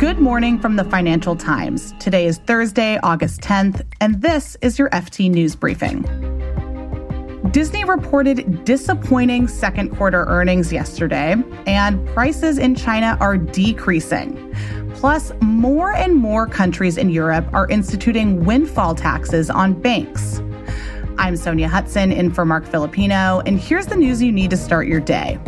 Good morning from the Financial Times. Today is Thursday, August 10th, and this is your FT News Briefing. Disney reported disappointing second quarter earnings yesterday, and prices in China are decreasing. Plus, more and more countries in Europe are instituting windfall taxes on banks. I'm Sonja Hutson in for Marc Filippino, and here's the news you need to start your day.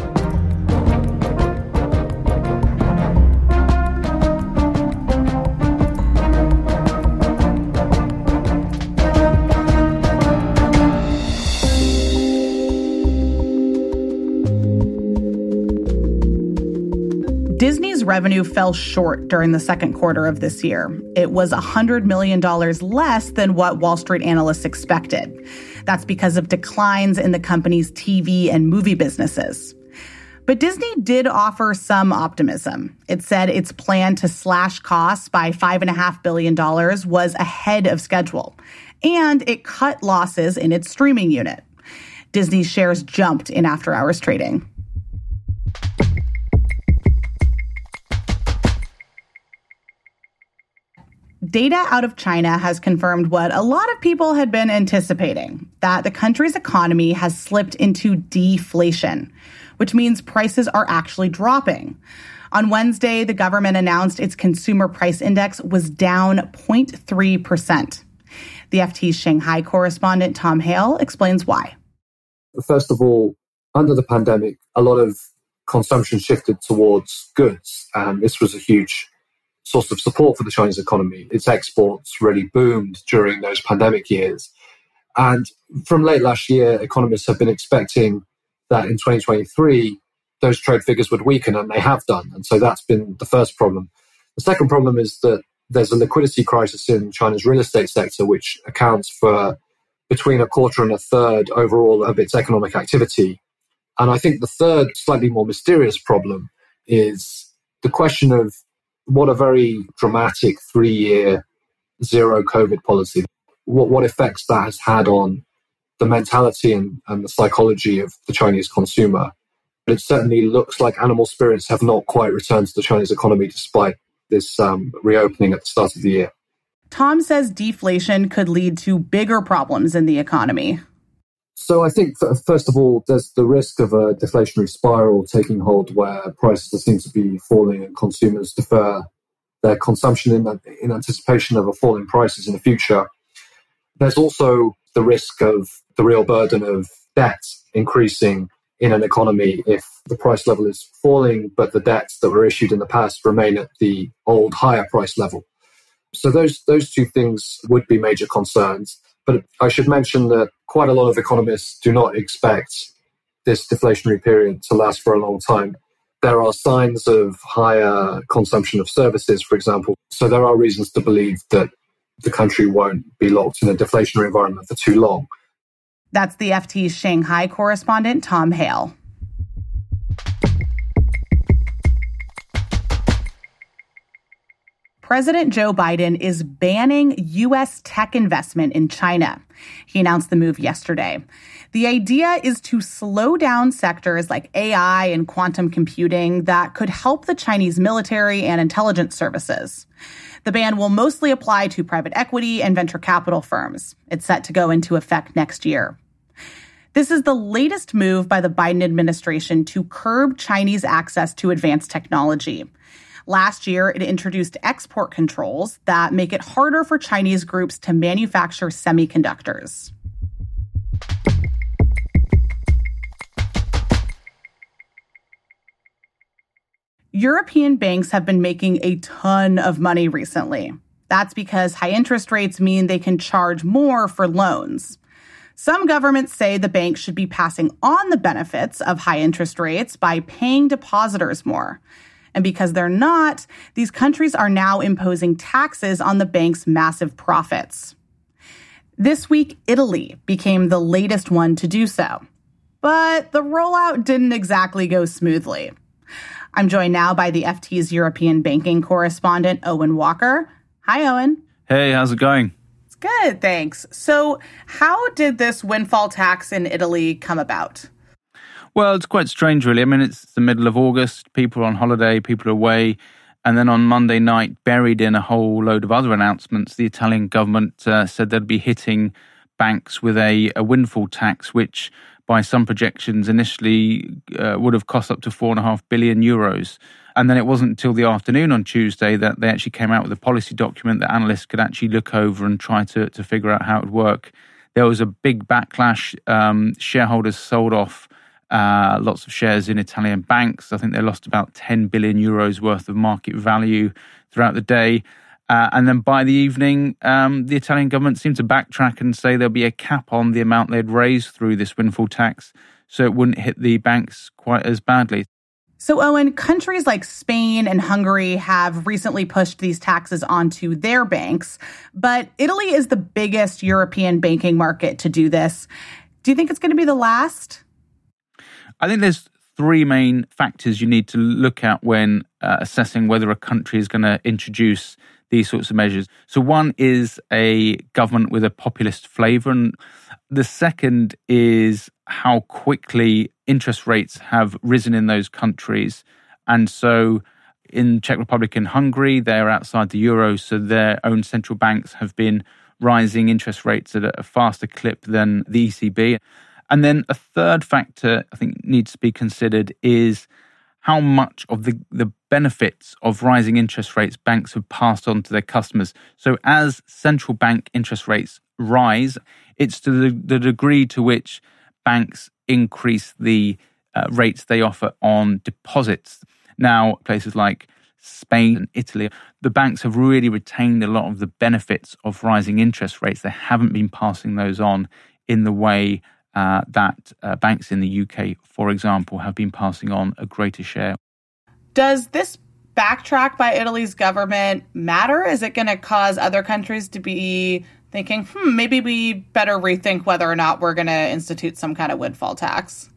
Disney's revenue fell short during the second quarter of this year. It was $100 million less than what Wall Street analysts expected. That's because of declines in the company's TV and movie businesses. But Disney did offer some optimism. It said its plan to slash costs by $5.5 billion was ahead of schedule, and it cut losses in its streaming unit. Disney shares jumped in after hours trading. Data out of China has confirmed what a lot of people had been anticipating that the country's economy has slipped into deflation, which means prices are actually dropping. On Wednesday, the government announced its consumer price index was down 0.3%. The FT's Shanghai correspondent Tom Hale explains why. First of all, under the pandemic, a lot of consumption shifted towards goods. and this was a huge source of support for the Chinese economy. Its exports really boomed during those pandemic years. And from late last year, economists have been expecting that in 2023, those trade figures would weaken, and they have done. And so that's been the first problem. The second problem is that there's a liquidity crisis in China's real estate sector, which accounts for between a quarter and a third overall of its economic activity. And I think the third, slightly more mysterious problem is the question of what a very dramatic three year zero COVID policy. What, what effects that has had on the mentality and, and the psychology of the Chinese consumer. But it certainly looks like animal spirits have not quite returned to the Chinese economy despite this um, reopening at the start of the year. Tom says deflation could lead to bigger problems in the economy. So I think, first of all, there's the risk of a deflationary spiral taking hold where prices seem to be falling and consumers defer their consumption in, in anticipation of a fall in prices in the future. There's also the risk of the real burden of debt increasing in an economy if the price level is falling, but the debts that were issued in the past remain at the old higher price level. So those those two things would be major concerns. But I should mention that quite a lot of economists do not expect this deflationary period to last for a long time. There are signs of higher consumption of services, for example. So there are reasons to believe that the country won't be locked in a deflationary environment for too long. That's the FT's Shanghai correspondent, Tom Hale. President Joe Biden is banning U.S. tech investment in China. He announced the move yesterday. The idea is to slow down sectors like AI and quantum computing that could help the Chinese military and intelligence services. The ban will mostly apply to private equity and venture capital firms. It's set to go into effect next year. This is the latest move by the Biden administration to curb Chinese access to advanced technology. Last year, it introduced export controls that make it harder for Chinese groups to manufacture semiconductors. European banks have been making a ton of money recently. That's because high interest rates mean they can charge more for loans. Some governments say the banks should be passing on the benefits of high interest rates by paying depositors more. And because they're not, these countries are now imposing taxes on the bank's massive profits. This week, Italy became the latest one to do so. But the rollout didn't exactly go smoothly. I'm joined now by the FT's European banking correspondent, Owen Walker. Hi, Owen. Hey, how's it going? It's good, thanks. So, how did this windfall tax in Italy come about? Well, it's quite strange, really. I mean, it's the middle of August, people are on holiday, people are away, And then on Monday night, buried in a whole load of other announcements, the Italian government uh, said they'd be hitting banks with a, a windfall tax, which by some projections initially uh, would have cost up to four and a half billion euros. And then it wasn't until the afternoon on Tuesday that they actually came out with a policy document that analysts could actually look over and try to, to figure out how it would work. There was a big backlash. Um, shareholders sold off uh, lots of shares in Italian banks. I think they lost about 10 billion euros worth of market value throughout the day. Uh, and then by the evening, um, the Italian government seemed to backtrack and say there'll be a cap on the amount they'd raise through this windfall tax so it wouldn't hit the banks quite as badly. So, Owen, countries like Spain and Hungary have recently pushed these taxes onto their banks, but Italy is the biggest European banking market to do this. Do you think it's going to be the last? I think there's three main factors you need to look at when uh, assessing whether a country is going to introduce these sorts of measures. So, one is a government with a populist flavour, and the second is how quickly interest rates have risen in those countries. And so, in Czech Republic and Hungary, they're outside the euro, so their own central banks have been rising interest rates at a faster clip than the ECB. And then a third factor I think needs to be considered is how much of the, the benefits of rising interest rates banks have passed on to their customers. So as central bank interest rates rise, it's to the, the degree to which banks increase the uh, rates they offer on deposits. Now, places like Spain and Italy, the banks have really retained a lot of the benefits of rising interest rates. They haven't been passing those on in the way uh, that uh, banks in the UK, for example, have been passing on a greater share. Does this backtrack by Italy's government matter? Is it going to cause other countries to be thinking, hmm, maybe we better rethink whether or not we're going to institute some kind of windfall tax?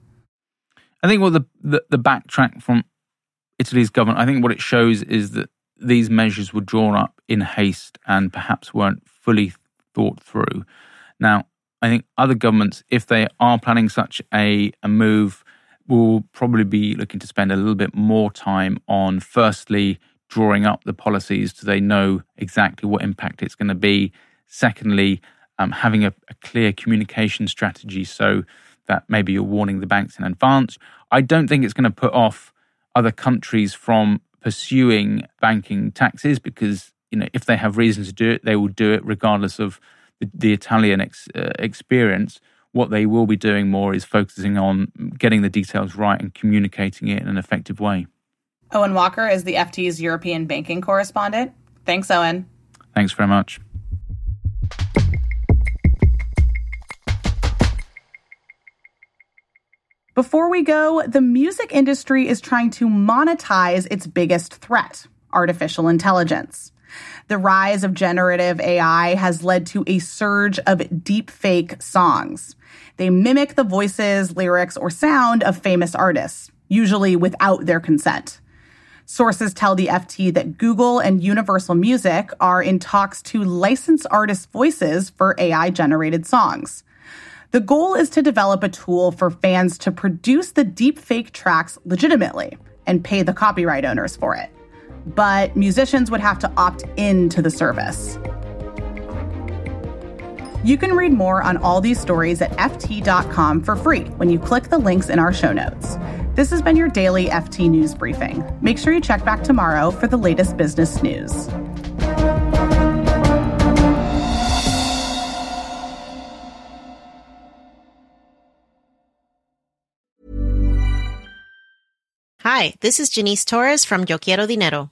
I think what the, the, the backtrack from Italy's government, I think what it shows is that these measures were drawn up in haste and perhaps weren't fully thought through. Now, I think other governments, if they are planning such a, a move, will probably be looking to spend a little bit more time on firstly drawing up the policies so they know exactly what impact it's going to be. Secondly, um, having a, a clear communication strategy so that maybe you're warning the banks in advance. I don't think it's going to put off other countries from pursuing banking taxes because you know if they have reasons to do it, they will do it regardless of the, the Italian ex, uh, experience, what they will be doing more is focusing on getting the details right and communicating it in an effective way. Owen Walker is the FT's European banking correspondent. Thanks, Owen. Thanks very much. Before we go, the music industry is trying to monetize its biggest threat artificial intelligence. The rise of generative AI has led to a surge of deepfake songs. They mimic the voices, lyrics, or sound of famous artists, usually without their consent. Sources tell the FT that Google and Universal Music are in talks to license artists' voices for AI generated songs. The goal is to develop a tool for fans to produce the deepfake tracks legitimately and pay the copyright owners for it but musicians would have to opt into the service. You can read more on all these stories at FT.com for free when you click the links in our show notes. This has been your daily FT News Briefing. Make sure you check back tomorrow for the latest business news. Hi, this is Janice Torres from Yo Quiero Dinero.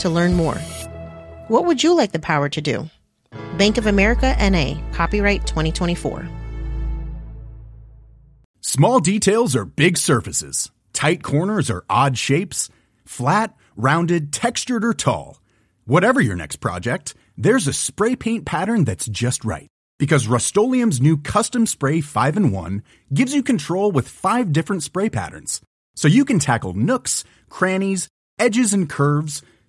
to learn more. What would you like the power to do? Bank of America NA, copyright 2024. Small details are big surfaces, tight corners are odd shapes, flat, rounded, textured, or tall. Whatever your next project, there's a spray paint pattern that's just right. Because Rust-Oleum Custom Spray 5 in 1 gives you control with five different spray patterns, so you can tackle nooks, crannies, edges, and curves